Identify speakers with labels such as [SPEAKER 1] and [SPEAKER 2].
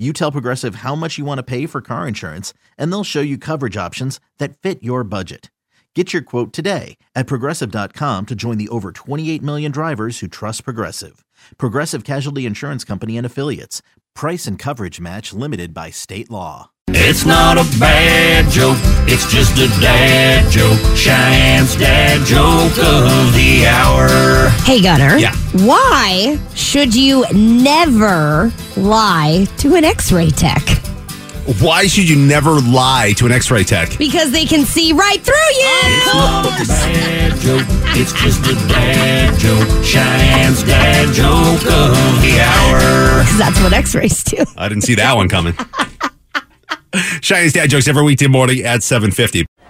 [SPEAKER 1] You tell Progressive how much you want to pay for car insurance, and they'll show you coverage options that fit your budget. Get your quote today at progressive.com to join the over 28 million drivers who trust Progressive. Progressive Casualty Insurance Company and Affiliates. Price and coverage match limited by state law.
[SPEAKER 2] It's not a bad joke, it's just a dad joke. Cheyenne's dad joke of the hour.
[SPEAKER 3] Hey, Gunner.
[SPEAKER 4] Yeah.
[SPEAKER 3] Why should you never lie to an x ray tech?
[SPEAKER 4] Why should you never lie to an X-ray tech?
[SPEAKER 3] Because they can see right through you.
[SPEAKER 2] It's
[SPEAKER 3] you.
[SPEAKER 2] not a bad joke, it's just a bad joke. Cheyenne's dad joke of the hour.
[SPEAKER 3] Because that's what x rays do.
[SPEAKER 4] I didn't see that one coming. Cheyenne's dad jokes every weekday morning at 7:50.